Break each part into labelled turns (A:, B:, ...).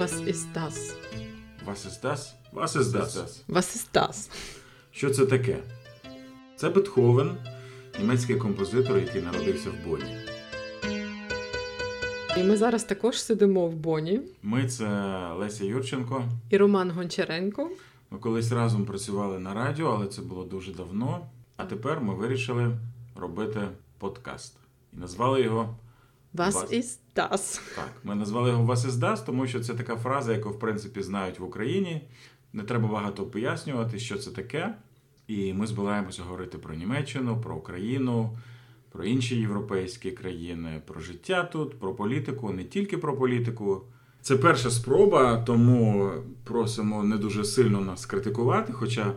A: Was ist das?
B: Was ist das? Was ist das?
A: Was ist das?
B: Що це таке? Це Бетховен, німецький композитор, який народився в Боні.
A: І ми зараз також сидимо в Боні.
B: Ми це Леся Юрченко.
A: І Роман Гончаренко.
B: Ми колись разом працювали на радіо, але це було дуже давно. А тепер ми вирішили робити подкаст. І назвали його
A: Was
B: Was?
A: ist das?
B: так. Ми назвали його Вас із Даст, тому що це така фраза, яку в принципі знають в Україні. Не треба багато пояснювати, що це таке. І ми збираємося говорити про Німеччину, про Україну, про інші європейські країни, про життя тут, про політику, не тільки про політику. Це перша спроба, тому просимо не дуже сильно нас критикувати, хоча е,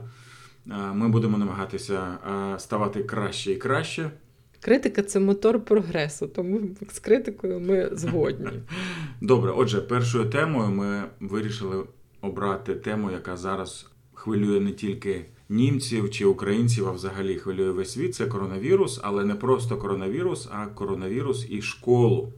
B: ми будемо намагатися е, ставати краще і краще.
A: Критика це мотор прогресу, тому з критикою ми згодні.
B: Добре, отже, першою темою ми вирішили обрати тему, яка зараз хвилює не тільки німців чи українців, а взагалі хвилює весь світ. Це коронавірус, але не просто коронавірус, а коронавірус і школу.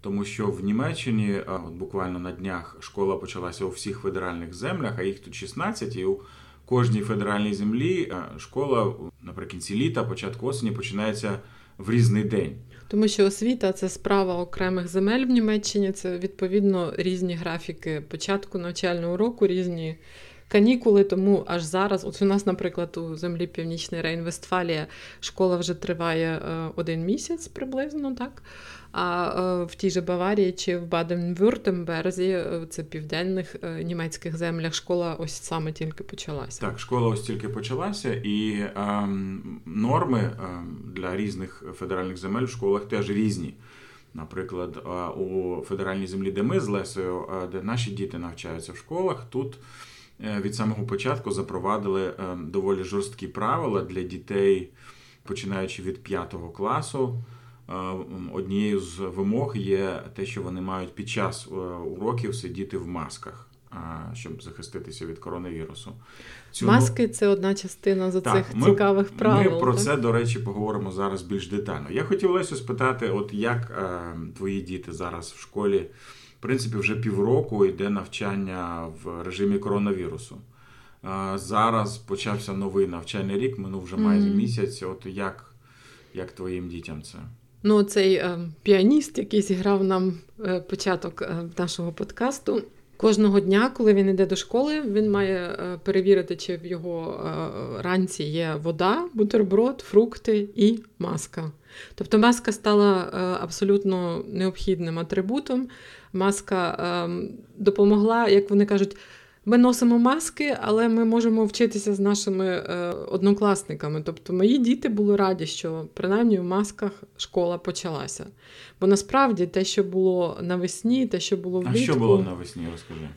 B: Тому що в Німеччині от буквально на днях школа почалася у всіх федеральних землях, а їх тут 16, і у кожній федеральній землі школа наприкінці літа, початку осені починається в різний день.
A: Тому що освіта це справа окремих земель в Німеччині. Це відповідно різні графіки початку навчального року, різні канікули. Тому аж зараз, от у нас, наприклад, у землі Північний Рейн-Вестфалія школа вже триває е, один місяць приблизно, так. А е, в тій же Баварії чи в Баден-Вюртемберзі, е, це південних е, німецьких землях, школа ось саме тільки почалася.
B: Так, школа ось тільки почалася, і ем, норми ем, для різних федеральних земель в школах теж різні. Наприклад, у федеральній землі, де ми з Лесою, де наші діти навчаються в школах, тут від самого початку запровадили доволі жорсткі правила для дітей, починаючи від п'ятого класу. Е, Однією з вимог є те, що вони мають під час е, уроків сидіти в масках, е, щоб захиститися від коронавірусу. Цю
A: Маски це одна частина з
B: Так,
A: цих
B: ми-
A: цікавих правил.
B: Ми про
A: так?
B: це, до режі, поговоримо зараз більш детально. Я хотів Лесю спитати, от як е, твої діти зараз в школі, в принципі, вже півроку йде навчання в режимі коронавірусу. Е, зараз почався новий навчальний рік, минув вже майже
A: Мгм.
B: місяць. От як, як твоїм дітям це?
A: Ну, цей е, піаніст, який зіграв нам е, початок е, нашого подкасту. Кожного дня, коли він йде до школи, він має е, перевірити, чи в його е, ранці є вода, бутерброд, фрукти і маска. Тобто маска стала е, абсолютно необхідним атрибутом. Маска е, допомогла, як вони кажуть, ми носимо маски, але ми можемо вчитися з нашими е, однокласниками. Тобто мої діти були раді, що принаймні в масках школа почалася. Бо насправді те, що було навесні, те, що було влітку,
B: А що було навесні, розкажи?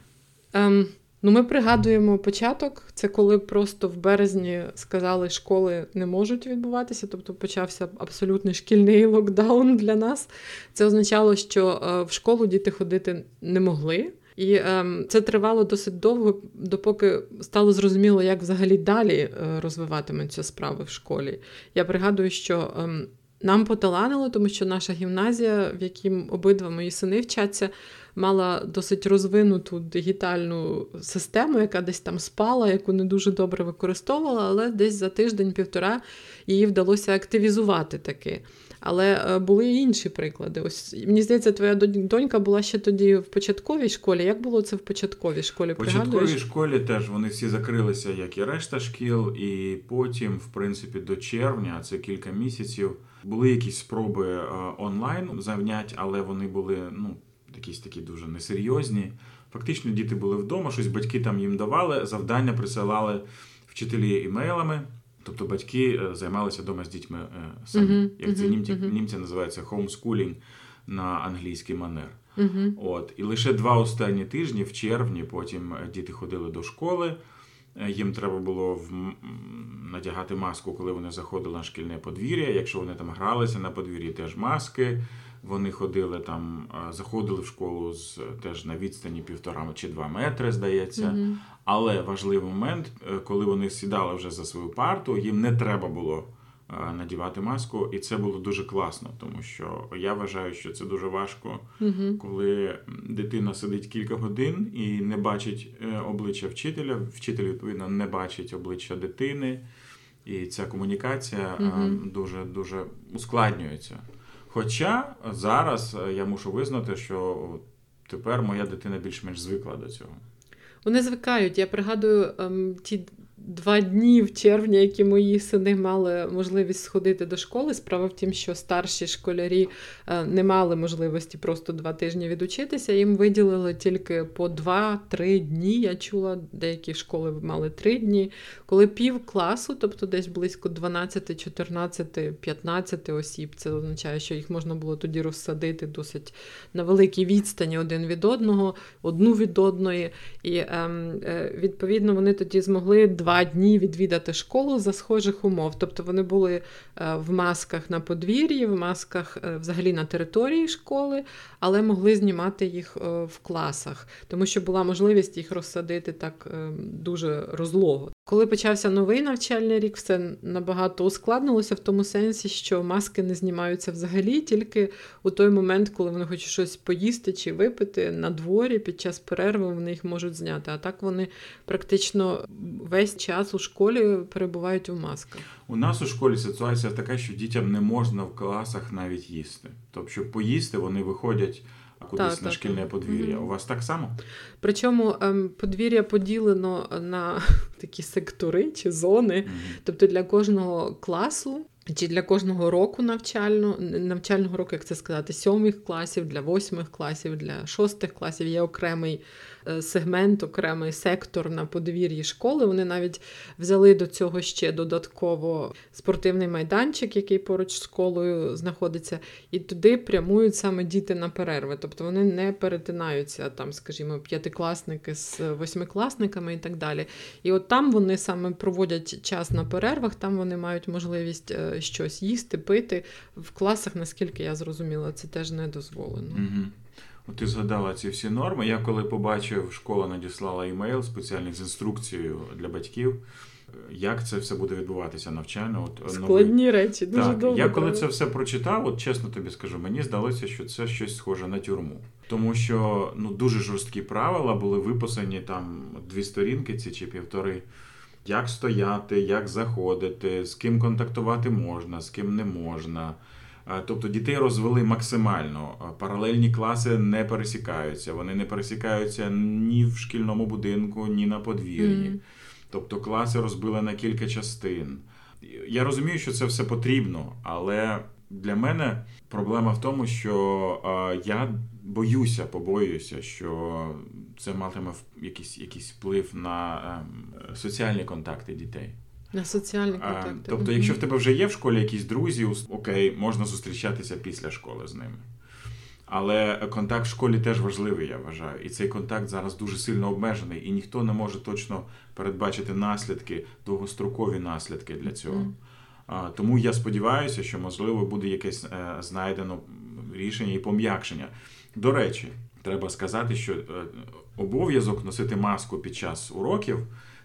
A: Ем, ну, ми пригадуємо початок. Це коли просто в березні сказали, що школи не можуть відбуватися, тобто почався абсолютний шкільний локдаун для нас. Це означало, що е, в школу діти ходити не могли. І ем, це тривало досить довго, допоки стало зрозуміло, як взагалі далі е, розвиватимуться справи в школі. Я пригадую, що ем, нам поталанило, тому що наша гімназія, в якій обидва мої сини вчаться, мала досить розвинуту дигітальну систему, яка десь там спала, яку не дуже добре використовувала, але десь за тиждень-півтора її вдалося активізувати таки. Але е, були і інші приклади. Ось мені здається, твоя донь- донька була ще тоді в початковій школі. Як було це в початковій школі?
B: В початковій школі теж вони всі закрилися, як і решта шкіл, і потім, в принципі, до червня, це кілька місяців, були якісь спроби е, онлайн занять, але вони були ну, якісь такі дуже несерйозні. Фактично, діти були вдома, щось батьки там їм давали, завдання присилали вчителі імейлами. Тобто батьки е, займалися вдома з дітьми е, самі.
A: Мгм,
B: Як це німці,
A: мгм.
B: німці називається homeschooling на англійський манер. От і лише два останні тижні, в червні, потім е, діти ходили до школи. Їм треба було в- надягати маску, коли вони заходили на шкільне подвір'я. Якщо вони там гралися на подвір'ї, теж маски. Вони ходили там, заходили в школу з теж на відстані півтора чи два метри, здається.
A: Угу.
B: Але важливий момент, е, коли вони сідали вже за свою парту, їм не треба було надівати маску, і це було дуже класно, тому що я вважаю, що це дуже важко,
A: угу.
B: коли дитина сидить кілька годин і не бачить е, обличчя вчителя. Вчитель відповідно не бачить обличчя дитини, і ця комунікація угу. дуже дуже ускладнюється. Хоча зараз е, я мушу визнати, що тепер моя дитина більш-менш звикла до цього.
A: Вони звикають. Я пригадую ем, ті два дні в червні, які мої сини мали можливість сходити до школи. Справа в тім, що старші школярі е, не мали можливості просто два тижні відучитися. Їм виділили тільки по два-три дні. Я чула, деякі школи мали три дні. Коли пів класу, тобто десь близько 12, 14, 15 осіб, це означає, що їх можна було тоді розсадити досить на великій відстані один від одного, одну від одної. І ем, е, відповідно вони тоді змогли два два дні відвідати школу за схожих умов. Тобто вони були е, в масках на подвір'ї, в масках е, взагалі на території школи, але могли знімати їх е, в класах, тому що була можливість їх розсадити так дуже розлого. Коли почався новий навчальний рік, все набагато ускладнилося в тому сенсі, що маски не знімаються взагалі, тільки у той момент, коли вони хочуть щось поїсти чи випити на дворі під час перерви, вони їх можуть зняти. А так вони практично весь час у школі перебувають у масках.
B: У нас у школі ситуація така, що дітям не можна в класах навіть їсти. Тобто, щоб поїсти, вони виходять кудись так, на шкільне так. подвір'я. Угу. У вас так само?
A: Причому ем, подвір'я поділено на такі сектори чи зони. Угу. Тобто для кожного класу. Чи для кожного року навчального навчального року, як це сказати, сьомих класів, для восьмих класів, для шостих класів є окремий сегмент, окремий сектор на подвір'ї школи. Вони навіть взяли до цього ще додатково спортивний майданчик, який поруч з школою знаходиться, і туди прямують саме діти на перерви. Тобто вони не перетинаються там, скажімо, п'ятикласники з восьмикласниками і так далі. І от там вони саме проводять час на перервах, там вони мають можливість е, щось їсти, пити. В класах, наскільки я зрозуміла, це теж не дозволено.
B: Угу. От ти згадала ці всі норми. Я коли побачив, школа надіслала імейл спеціальний з інструкцією для батьків. Як це все буде відбуватися навчально? От
A: Складні новий... речі, дуже
B: так,
A: довго.
B: Я коли це все прочитав, от чесно тобі скажу, мені здалося, що це щось схоже на тюрму. Тому що ну дуже жорсткі правила були виписані там дві сторінки, ці чи півтори. Як стояти, як заходити, з ким контактувати можна, з ким не можна. Тобто дітей розвели максимально. Паралельні класи не пересікаються. Вони не пересікаються ні в шкільному будинку, ні на подвір'ї. Mm. Тобто класи розбили на кілька частин. Я розумію, що це все потрібно, але для мене проблема в тому, що я боюся, побоююся, що це матиме якийсь якийсь вплив на ем, соціальні контакти дітей.
A: На соціальні контакти.
B: А, тобто, mm-hmm. якщо в тебе вже є в школі якісь друзі, окей, можна зустрічатися після школи з ними. Але контакт в школі теж важливий, я вважаю. І цей контакт зараз дуже сильно обмежений, і ніхто не може точно передбачити наслідки, довгострокові наслідки для цього. Mm-hmm. А, Тому я сподіваюся, що можливо буде якесь е, знайдено рішення і пом'якшення. До речі, треба сказати, що е, обов'язок носити маску під час уроків.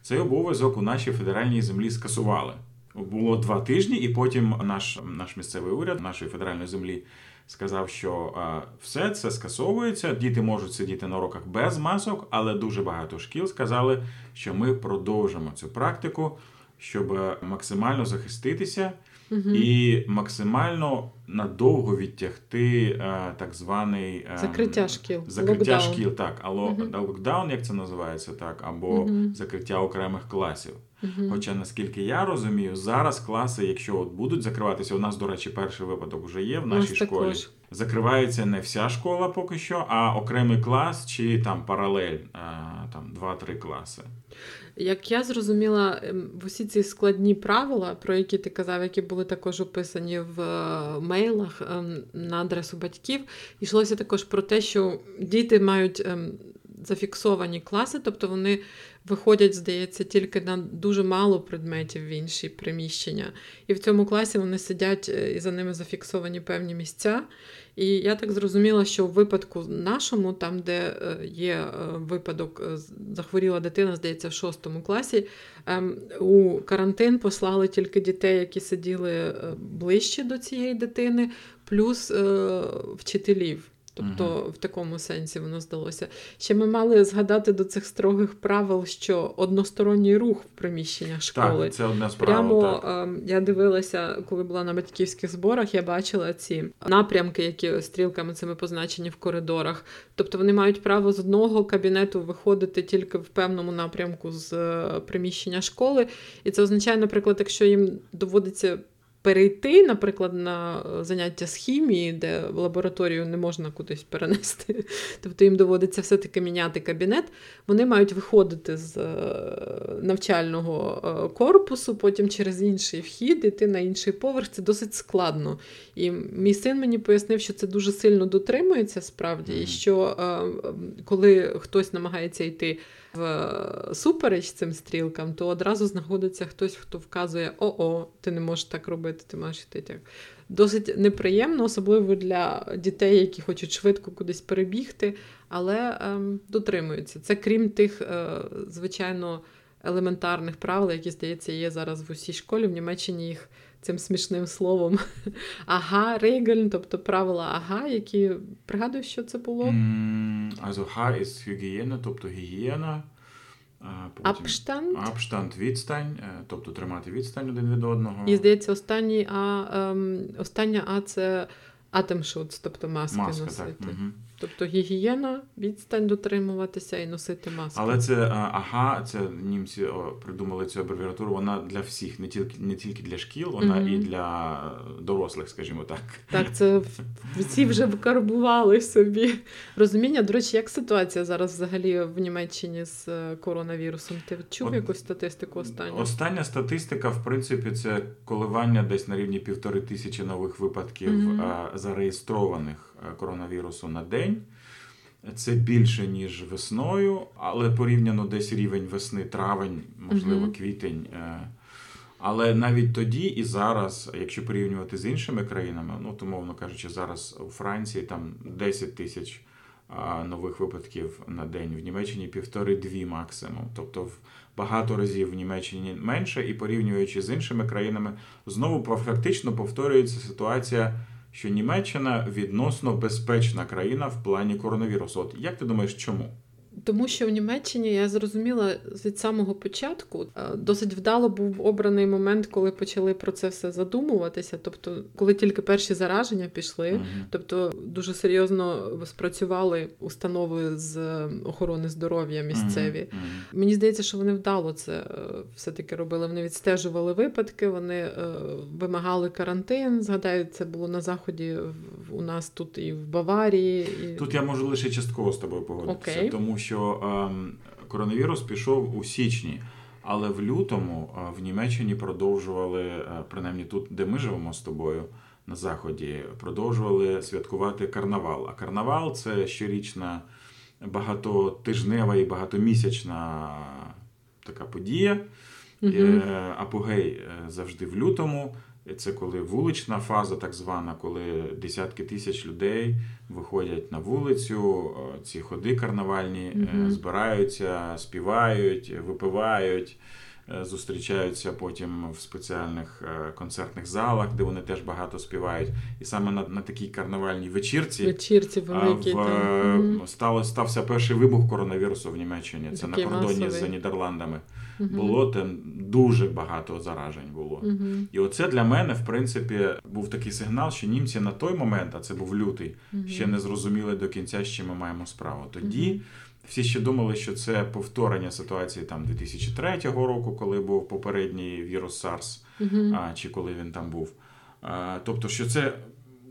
B: Цей обов'язок у нашій федеральній землі скасували. Було два тижні, і потім наш наш місцевий уряд нашої федеральної землі сказав, що все це скасовується. Діти можуть сидіти на уроках без масок, але дуже багато шкіл сказали, що ми продовжимо цю практику, щоб максимально захиститися угу. і максимально надовго відтягти е, так званий
A: е, закриття шкіл.
B: Закриття локдаун. шкіл, так, але угу. локдаун, як це називається, так, або угу. закриття окремих класів. Угу. Хоча, наскільки я розумію, зараз класи, якщо от будуть закриватися, у нас, до речі, перший випадок вже є в нашій школі. Також. Закривається не вся школа поки що, а окремий клас чи там паралель, е, там 2-3 класи.
A: Як я зрозуміла, ем, усі ці складні правила, про які ти казав, які були також описані в е, мейлах ем, на адресу батьків, йшлося також про те, що діти мають ем, зафіксовані класи, тобто вони виходять, здається, тільки на дуже мало предметів в інші приміщення. І в цьому класі вони сидять е, і за ними зафіксовані певні місця. І я так зрозуміла, що в випадку нашому, там, де е, є випадок, захворіла дитина, здається, в шостому класі, ем, у карантин послали тільки дітей, які сиділи ближче до цієї дитини, плюс вчителів. Тобто uh-huh. в такому сенсі воно здалося. Ще ми мали згадати до цих строгих правил, що односторонній рух в приміщеннях школи.
B: Так, це одне з правил,
A: Прямо
B: так.
A: Е, я дивилася, коли була на батьківських зборах, я бачила ці напрямки, які стрілками цими позначені в коридорах. Тобто вони мають право з одного кабінету виходити тільки в певному напрямку з е, приміщення школи. І це означає, наприклад, якщо їм доводиться перейти, наприклад, на е, заняття з хімії, де в лабораторію не можна кудись перенести, тобто їм доводиться все-таки міняти кабінет, вони мають виходити з е, навчального е, корпусу, потім через інший вхід, іти на інший поверх. Це досить складно. І мій син мені пояснив, що це дуже сильно дотримується справді, і що коли хтось намагається йти в супереч цим стрілкам, то одразу знаходиться хтось, хто вказує: О-о, ти не можеш так робити, ти маєш йти так. Досить неприємно, особливо для дітей, які хочуть швидко кудись перебігти, але ем, дотримуються. Це крім тих, е, звичайно, елементарних правил, які, здається, є зараз в усій школі. В Німеччині їх цим смішним словом ага, рейгельн, тобто правила ага, які пригадую, що це було.
B: Mm, also H ist Hygiene, тобто гігієна.
A: Абштанд.
B: Абштанд відстань, тобто тримати відстань один від одного.
A: І здається, останній А, ем, остання А це атемшуц, тобто маски
B: Маска,
A: носити.
B: Так. Угу.
A: Тобто гігієна, відстань дотримуватися і носити маску.
B: Але це ага, це німці придумали цю абревіатуру. Вона для всіх, не тільки не тільки для шкіл, вона mm-hmm. і для дорослих, скажімо так.
A: Так, це всі вже вкарбували собі розуміння. До речі, як ситуація зараз взагалі в Німеччині з е, коронавірусом? Ти чув От, якусь статистику останню?
B: Остання статистика, в принципі, це коливання десь на рівні півтори тисячі нових випадків mm-hmm. зареєстрованих е, коронавірусу на день. Це більше, ніж весною, але порівняно десь рівень весни, травень, можливо, квітень. Е, але навіть тоді і зараз, якщо порівнювати з іншими країнами, ну то мовно кажучи, зараз у Франції там 10 тисяч нових випадків на день, в Німеччині півтори-дві максимум. Тобто в багато разів в Німеччині менше, і порівнюючи з іншими країнами, знову фактично повторюється ситуація що Німеччина відносно безпечна країна в плані коронавірусу. От як ти думаєш, чому?
A: Тому що в Німеччині я зрозуміла від самого початку е, досить вдало був обраний момент, коли почали про це все задумуватися. Тобто, коли тільки перші зараження пішли, uh-huh. тобто дуже серйозно спрацювали установи з охорони здоров'я місцеві. Uh-huh. Мені здається, що вони вдало це е, все-таки робили. Вони відстежували випадки, вони е, вимагали карантин. Згадаю, це було на заході у нас тут і в Баварії. І...
B: Тут я можу лише частково з тобою погодитися, okay. тому що що ем, коронавірус пішов у січні, але в лютому е, в Німеччині продовжували, е, принаймні тут, де ми живемо з тобою на заході, продовжували святкувати карнавал. А карнавал це щорічна багатотижнева і багатомісячна така подія. Угу. Апогей завжди в лютому. Це коли вулична фаза, так звана, коли десятки тисяч людей виходять на вулицю, ці ходи карнавальні, mm-hmm. збираються, співають, випивають, е, зустрічаються потім в спеціальних е, концертних залах, де вони теж багато співають. І саме на на такій карнавальній вечірці
A: вечірці великі, в,
B: там. Стало, стався перший вибух коронавірусу в Німеччині. Це Такий на кордоні масовий. з Нідерландами угу. було там дуже багато заражень було. Угу. І оце для мене, в принципі, був такий сигнал, що німці на той момент, а це був лютий, угу. ще не зрозуміли до кінця, з чим ми маємо справу. Тоді. Всі ще думали, що це повторення ситуації там 2003 року, коли був попередній вірус SARS, uh-huh. а, чи коли він там був. А, Тобто, що це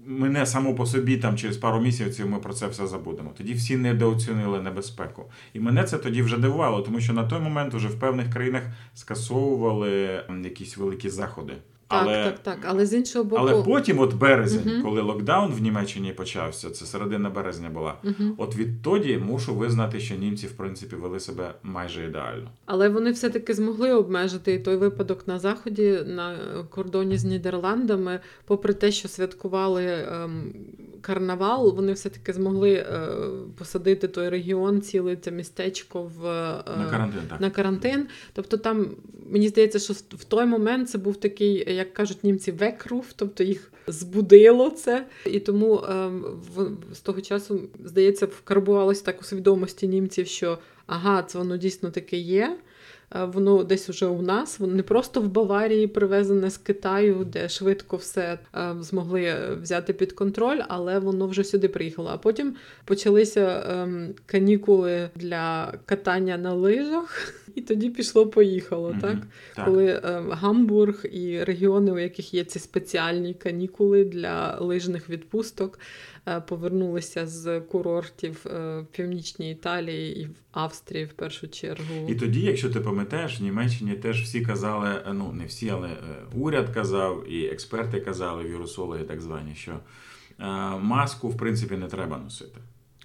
B: мене само по собі там через пару місяців ми про це все забудемо. Тоді всі недооцінили небезпеку. І мене це тоді вже дивувало, тому що на той момент вже в певних країнах скасовували якісь великі заходи.
A: Так,
B: але,
A: так, так. Але з іншого боку.
B: Але потім, от березень,
A: Мгм.
B: коли локдаун в Німеччині почався, це середина березня була.
A: Мгм.
B: От відтоді мушу визнати, що німці в принципі вели себе майже ідеально.
A: Але вони все-таки змогли обмежити і той випадок на заході на кордоні з Нідерландами, попри те, що святкували ем, карнавал, вони все-таки змогли е, посадити той регіон, ціле це містечко в е,
B: На карантин, так.
A: на карантин. Тобто, там мені здається, що в той момент це був такий, як кажуть німці, векруф, тобто їх збудило це. І тому ем, в, з того часу, здається, вкарбувалося так у свідомості німців, що ага, це воно дійсно таке є. Е, Воно десь уже у нас, воно не просто в Баварії привезене з Китаю, де швидко все е, змогли взяти під контроль, але воно вже сюди приїхало. А потім почалися ем, канікули для катання на лижах, і тоді пішло-поїхало.
B: Мгм.
A: так?
B: Так.
A: Коли е, Гамбург і регіони, у яких є ці спеціальні канікули для лижних відпусток, повернулися з курортів е, в північній Італії і в Австрії в першу чергу.
B: І тоді, якщо ти пам'ятаєш, в Німеччині теж всі казали, е, ну не всі, але е, уряд казав, і експерти казали, вірусологи так звані, що е, маску в принципі не треба носити.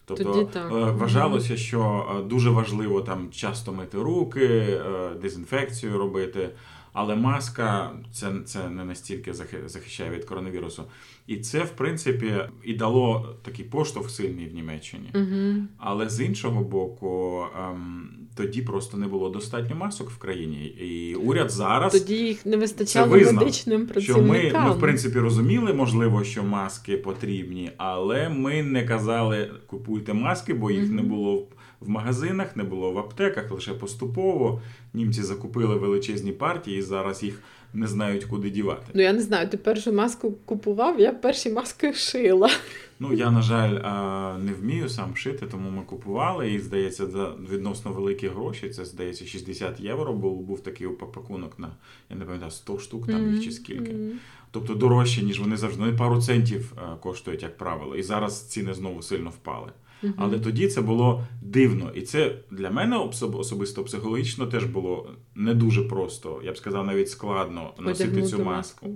B: Тобто
A: Тоді так.
B: е, вважалося, що е, дуже важливо там часто мити руки, е, дезінфекцію робити, але маска це, це не настільки захи- захищає від коронавірусу. І це, в принципі, і дало такий поштовх сильний в Німеччині.
A: Угу.
B: Але з іншого боку, ем, тоді просто не було достатньо масок в країні. І уряд зараз,
A: Тоді їх не вистачало
B: визнав,
A: медичним
B: що ми, ми в принципі розуміли, можливо, що маски потрібні, але ми не казали купуйте маски, бо їх
A: Мгм.
B: не було в- магазинах, не було в аптеках, лише поступово. Німці закупили величезні партії і зараз їх не знають, куди дівати.
A: Ну я не знаю, ти першу маску купував, я перші маски шила.
B: Ну, я, на жаль, не вмію сам шити, тому ми купували. І, здається, за відносно великі гроші. Це, здається, 60 євро. Був, був такий пакунок на, я не пам'ятаю, 100 штук там їх чи скільки. Тобто дорожче, ніж вони завжди. Вони пару центів коштують, як правило. І зараз ціни знову сильно впали. Але тоді це було дивно. І це для мене особ- особисто психологічно теж було не дуже просто. Я б сказав, навіть складно носити цю маску.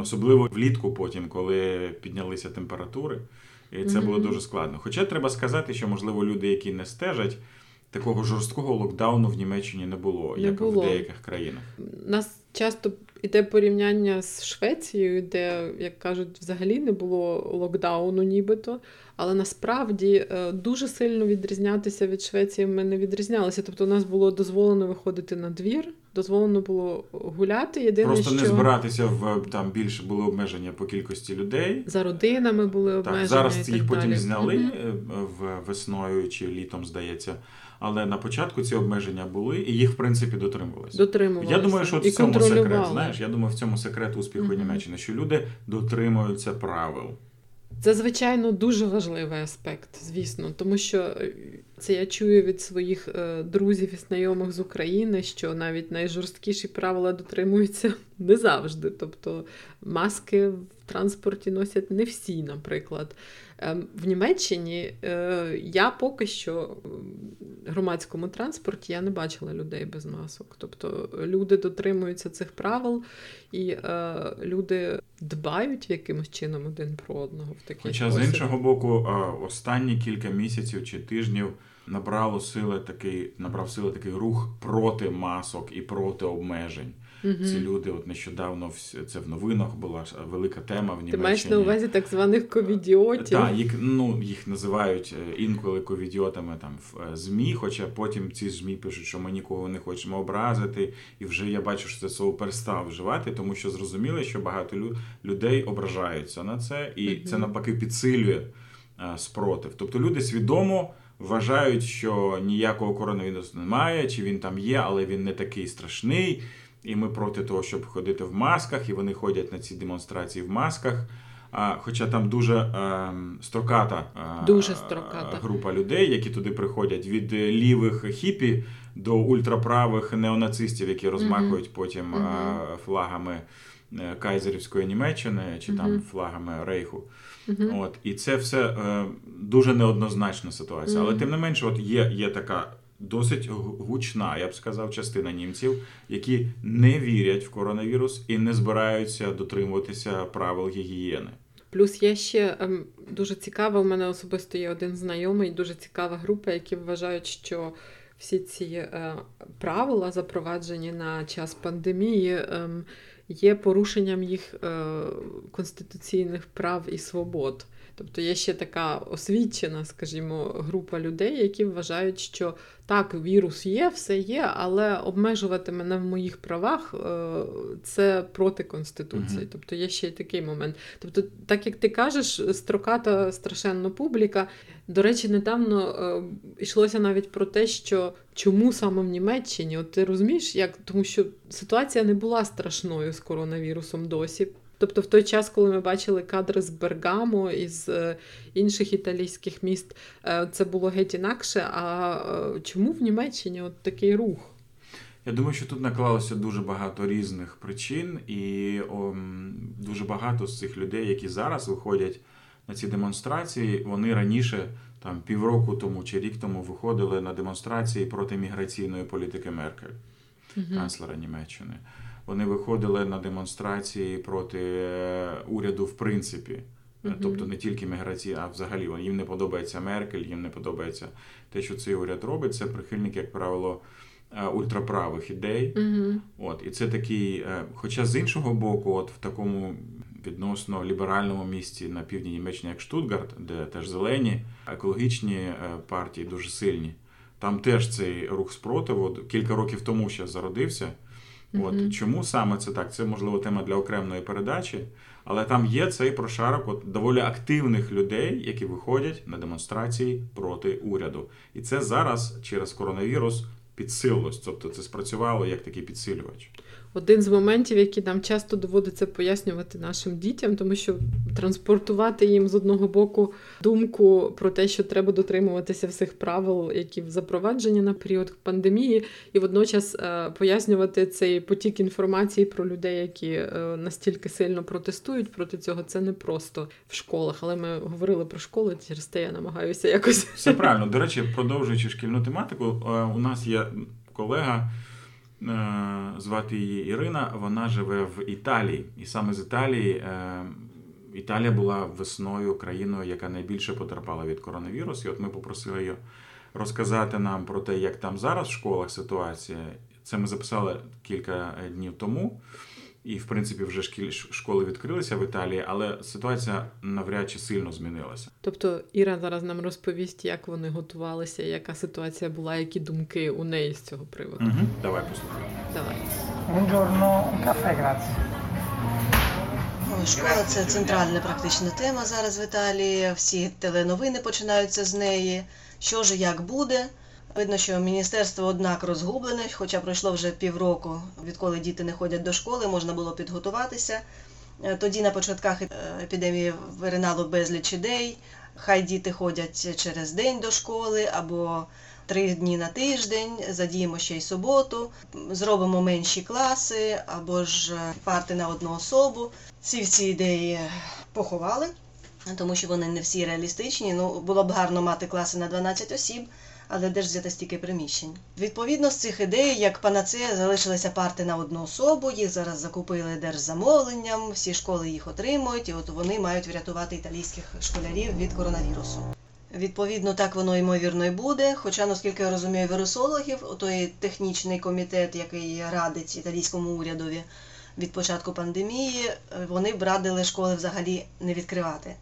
B: Особливо влітку потім, коли піднялися температури, і це було дуже складно. Хоча треба сказати, що можливо люди, які не стежать, такого жорсткого локдауну в Німеччині не було,
A: Не
B: як
A: було.
B: в деяких країнах.
A: Нас часто іде порівняння з Швецією, де, як кажуть, взагалі не було локдауну, нібито. Але насправді е, дуже сильно відрізнятися від Швеції ми не відрізнялися. Тобто, у нас було дозволено виходити на двір, дозволено було гуляти. Єдине,
B: Просто
A: що
B: не збиратися в там більше були обмеження по кількості людей.
A: за родинами були обмеження.
B: Так, зараз
A: і так
B: їх потім
A: далі.
B: зняли
A: Мгм.
B: е, в весною чи літом, здається. Але на початку ці обмеження були, і їх в принципі дотримувалися.
A: Дотримувалися.
B: Я думаю, що
A: і
B: в цьому секрет. Знаєш, я думаю, в цьому секрет успіху
A: Мгм.
B: Німеччини, що люди дотримуються правил.
A: Це, звичайно, дуже важливий аспект, звісно, тому що е, це я чую від своїх е, друзів і знайомих з України, що навіть найжорсткіші правила дотримуються не завжди. Тобто маски в транспорті носять не всі, наприклад. Ем, В Німеччині е, я поки що в громадському транспорті я не бачила людей без масок. Тобто люди дотримуються цих правил, і е, люди дбають якимось чином один про одного в такий
B: Хоча з іншого боку, останні кілька місяців чи тижнів набрало сили такий, набрав сили такий рух проти масок і проти обмежень.
A: Мгм.
B: Ці люди, от нещодавно це в новинах була велика тема в
A: Ти маєш на увазі так званих ковідіотів.
B: Так, їх, ну, їх називають е, інколи ковідіотами там в е, ЗМІ, хоча потім ці ЗМІ пишуть, що ми нікого не хочемо образити, і вже я бачу, що це слово перестав вживати, тому що зрозуміли, що багато лю- людей ображаються на це, і
A: Мгм.
B: це навпаки підсилює е, спротив. Тобто люди свідомо вважають, що ніякого коронавірусу немає, чи він там є, але він не такий страшний. І ми проти того, щоб ходити в масках, і вони ходять на ці демонстрації в масках. А, хоча там дуже е, строката, е,
A: Дуже строката.
B: група людей, які туди приходять від е, лівих хіпі до ультраправих неонацистів, які розмахують потім е, флагами е, Кайзерівської Німеччини чи там флагами Рейху.
A: Мгм.
B: От і це все е, дуже неоднозначна ситуація. Але тим не менше, от є, є така досить гучна, я б сказав, частина німців, які не вірять в коронавірус і не збираються дотримуватися правил гігієни.
A: Плюс є ще ем, дуже цікаво, у мене особисто є один знайомий, дуже цікава група, які вважають, що всі ці е, правила, запроваджені на час пандемії, е, є порушенням їх е, конституційних прав і свобод. Тобто є ще така освічена, скажімо, група людей, які вважають, що так, вірус є, все є, але обмежувати мене в моїх правах е, це проти Конституції. Uh-huh. Тобто є ще й такий момент. Тобто, так як ти кажеш, строката страшенно публіка. До речі, недавно е, йшлося навіть про те, що чому саме в Німеччині, от ти розумієш, як тому що ситуація не була страшною з коронавірусом досі. Тобто, в той час, коли ми бачили кадри з Бергамо і з е, інших італійських міст, е, це було геть інакше. А е, чому в Німеччині от такий рух?
B: Я думаю, що тут наклалося дуже багато різних причин, і о, дуже багато з цих людей, які зараз виходять на ці демонстрації, вони раніше, там півроку тому чи рік тому, виходили на демонстрації проти міграційної політики Меркель, угу. канцлера Німеччини вони виходили на демонстрації проти е, уряду, в принципі. Mm-hmm. Тобто не тільки міграції, а взагалі їм не подобається Меркель, їм не подобається те, що цей уряд робить. Це прихильники, як правило, е, ультраправих ідей. Mm-hmm. От і це такий, хоча з іншого боку, от в такому відносно ліберальному місті на півдні Німеччини, як Штутгарт, де теж зелені, екологічні партії дуже сильні. Там теж цей рух спротиву кілька років тому ще зародився. От mm-hmm. Чому саме це так? Це можливо тема для окремої передачі, але там є цей прошарок от доволі активних людей, які виходять на демонстрації проти уряду. І це зараз через коронавірус підсилилось. Тобто це спрацювало як такий підсилювач
A: один з моментів, які нам часто доводиться пояснювати нашим дітям, тому що транспортувати їм з одного боку думку про те, що треба дотримуватися всіх правил, які запроваджені на період пандемії, і водночас е, пояснювати цей потік інформації про людей, які е, настільки сильно протестують проти цього, це не просто в школах. Але ми говорили про школи, через те я намагаюся якось
B: все правильно. До речі, продовжуючи шкільну тематику, е, у нас є колега. Е, звати її Ірина. Вона живе в Італії, і саме з Італії е, Італія була весною країною, яка найбільше потерпала від коронавірусу. І От ми попросили її розказати нам про те, як там зараз в школах ситуація. Це ми записали кілька днів тому. І, в принципі, вже школи відкрилися в Італії, але ситуація навряд чи сильно змінилася.
A: Тобто Іра зараз нам розповість, як вони готувалися, яка ситуація була, які думки у неї з цього приводу.
B: Угу. Давай послухаємо.
A: Давай.
C: Buongiorno, кафе, grazie.
D: Школа це центральна практична тема зараз в Італії. Всі теленовини починаються з неї. Що ж як буде? Видно, що міністерство однак розгублене, хоча пройшло вже півроку, відколи діти не ходять до школи, можна було підготуватися. Е, тоді на початках е, епідемії виринало безліч ідей. Хай діти ходять через день до школи або три дні на тиждень, задіємо ще й суботу, зробимо менші класи або ж парти на одну особу. Ці всі ідеї поховали, тому що вони не всі реалістичні. Ну було б гарно мати класи на 12 осіб але де ж взяти стільки приміщень? Відповідно з цих ідей, як панацея, залишилися парти на одну особу, їх зараз закупили держзамовленням, всі школи їх отримують, і от вони мають врятувати італійських школярів від коронавірусу. Відповідно, так воно ймовірно і буде. Хоча, наскільки я розумію, вірусологів, той технічний комітет, який радить італійському урядові від початку пандемії, вони б радили школи взагалі не відкривати,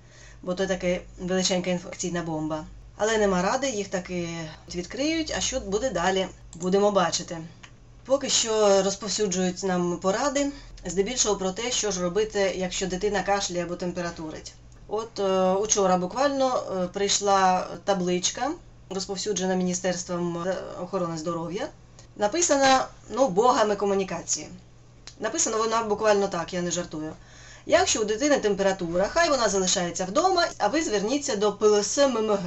D: бо то така величенька інфекційна бомба. Але нема ради, їх таки відкриють. А що буде далі? Будемо бачити. Поки що розповсюджують нам поради, здебільшого про те, що ж робити, якщо дитина кашляє або температурить. От е, учора буквально е, прийшла табличка, розповсюджена Міністерством охорони здоров'я. Написана ну, богами комунікації. Написано вона буквально так, я не жартую. Якщо у дитини температура, хай вона залишається вдома, а ви зверніться до ПЛС ММГ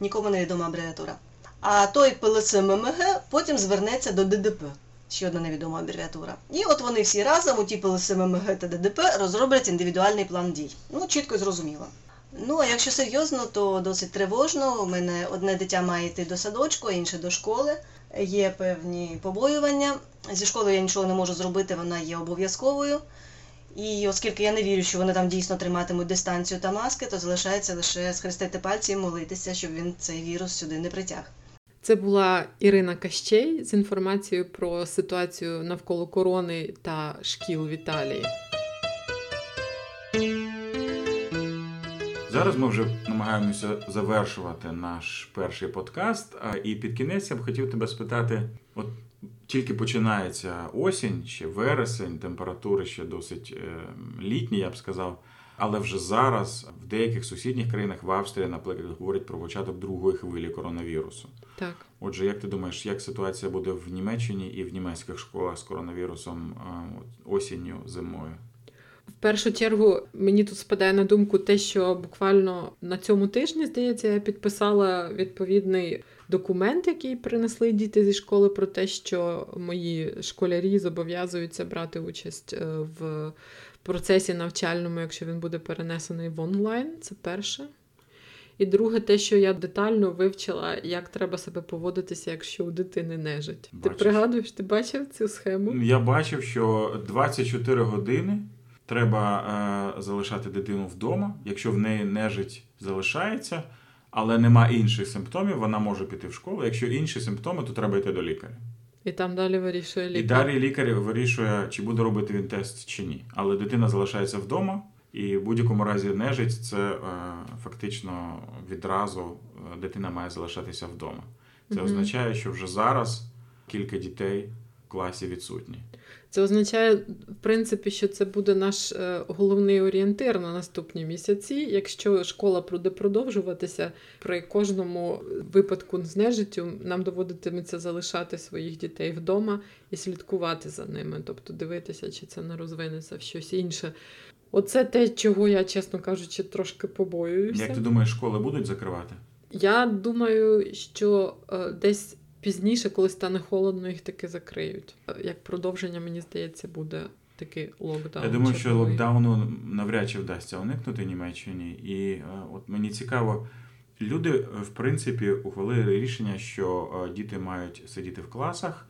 D: нікому не відома абревіатура. А той ПЛЦ ММГ потім звернеться до ДДП, ще одна невідома абревіатура. І от вони всі разом, у ті ПЛЦ ММГ та ДДП, розроблять індивідуальний план дій. Ну, чітко і зрозуміло. Ну, а якщо серйозно, то досить тривожно. У мене одне дитя має йти до садочку, інше до школи. Є певні побоювання. Зі школою я нічого не можу зробити, вона є обов'язковою. І оскільки я не вірю, що вони там дійсно триматимуть дистанцію та маски, то залишається лише схрестити пальці і молитися, щоб він цей вірус сюди не притяг.
A: Це була Ірина Кащей з інформацією про ситуацію навколо корони та шкіл в Італії.
B: Зараз ми вже намагаємося завершувати наш перший подкаст. І під кінець я б хотів тебе спитати: от тільки починається осінь, ще вересень, температури ще досить е, літні, я б сказав. Але вже зараз в деяких сусідніх країнах в Австрії, наприклад, говорять про початок другої хвилі коронавірусу.
A: Так.
B: Отже, як ти думаєш, як ситуація буде в Німеччині і в німецьких школах з коронавірусом осінню, зимою?
A: В першу чергу мені тут спадає на думку те, що буквально на цьому тижні, здається, я підписала відповідний документ, який принесли діти зі школи, про те, що мої школярі зобов'язуються брати участь е, в процесі навчальному, якщо він буде перенесений в онлайн. Це перше. І друге, те, що я детально вивчила, як треба себе поводитися, якщо у дитини нежить. Бачиш. Ти пригадуєш, ти бачив цю схему?
B: Я бачив, що 24 години треба е, залишати дитину вдома. Якщо в неї нежить залишається, але нема інших симптомів, вона може піти в школу. Якщо інші симптоми, то треба йти до лікаря.
A: І там далі вирішує лікар.
B: І далі лікар вирішує, чи буде робити він тест чи ні. Але дитина залишається вдома, і в будь-якому разі нежить це е, фактично відразу е, дитина має залишатися вдома. Це угу. означає, що вже зараз кілька дітей в класі відсутні.
A: Це означає, в принципі, що це буде наш е, головний орієнтир на наступні місяці. Якщо школа буде продовжуватися, при кожному випадку з нежиттю нам доводитиметься залишати своїх дітей вдома і слідкувати за ними, тобто дивитися, чи це не розвинеться в щось інше. Оце те, чого я, чесно кажучи, трошки побоююся.
B: Як ти думаєш, школи будуть закривати?
A: Я думаю, що е, десь пізніше, коли стане холодно, їх таки закриють. Як продовження, мені здається, буде такий локдаун.
B: Я думаю, що локдауну навряд чи вдасться уникнути Німеччині. І е, от мені цікаво, люди, в принципі, ухвалили рішення, що е, діти мають сидіти в класах,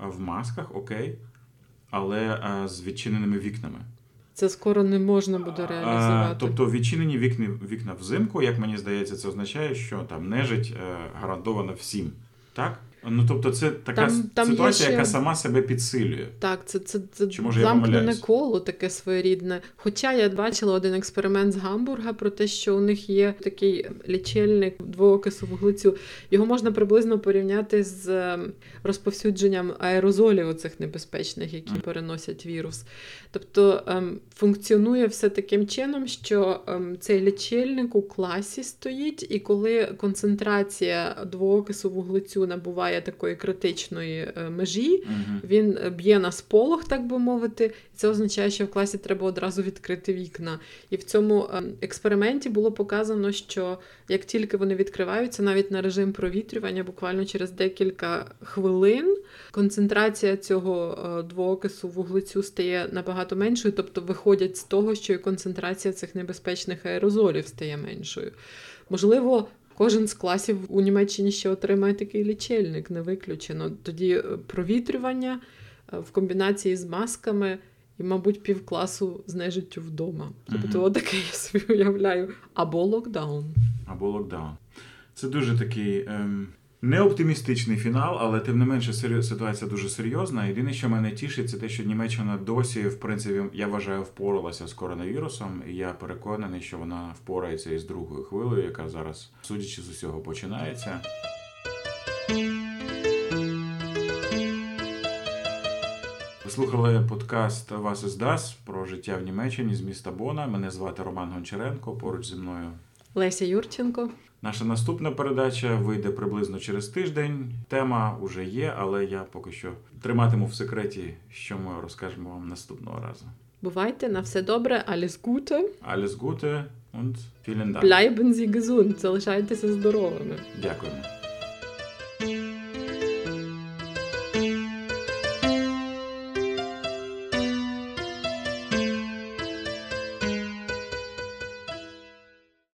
B: е, в масках, окей, але з відчиненими вікнами.
A: Це скоро не можна буде реалізувати.
B: Тобто відчинені вікна вікна взимку, як мені здається, це означає, що там нежить гарантована всім. Так? Ну, тобто, це така там, там ситуація, ще... яка сама себе підсилює.
A: Так, це це, це Чи, може, замкнене коло таке своєрідне. Хоча я бачила один експеримент з Гамбурга про те, що у них є такий лічильник двоокису вуглецю. Його можна приблизно порівняти з ем, розповсюдженням аерозолів оцих небезпечних, які mm. переносять вірус. Тобто ем, функціонує все таким чином, що ем, цей лічильник у класі стоїть, і коли концентрація двоокису вуглецю набуває досягає такої критичної е, межі, uh він б'є на сполох, так би мовити. І це означає, що в класі треба одразу відкрити вікна. І в цьому е, експерименті було показано, що як тільки вони відкриваються, навіть на режим провітрювання, буквально через декілька хвилин концентрація цього е, двоокису вуглецю стає набагато меншою, тобто виходять з того, що і концентрація цих небезпечних аерозолів стає меншою. Можливо, Кожен з класів у Німеччині ще отримає такий лічильник, не виключено. Тоді е, провітрювання е, в комбінації з масками і, мабуть, півкласу з нежиттю вдома. Тобто, mm-hmm. отаке я собі уявляю. Або локдаун.
B: Або локдаун. Це дуже такий ем, не оптимістичний фінал, але тим не менше ситуація дуже серйозна. Єдине, що мене тішить, це те, що Німеччина досі, в принципі, я вважаю, впоралася з коронавірусом, і я переконаний, що вона впорається із другою хвилею, яка зараз, судячи з усього, починається. Ви слухали подкаст Вас із Дас про життя в Німеччині з міста Бона. Мене звати Роман Гончаренко. Поруч зі мною
A: Леся Юрченко.
B: Наша наступна передача вийде приблизно через тиждень. Тема уже є, але я поки що триматиму в секреті, що ми розкажемо вам наступного разу.
A: Бувайте на все добре, alles Gute.
B: Alles Gute und vielen Dank.
A: Bleiben Sie gesund. Залишайтеся здоровими.
B: Дякуємо.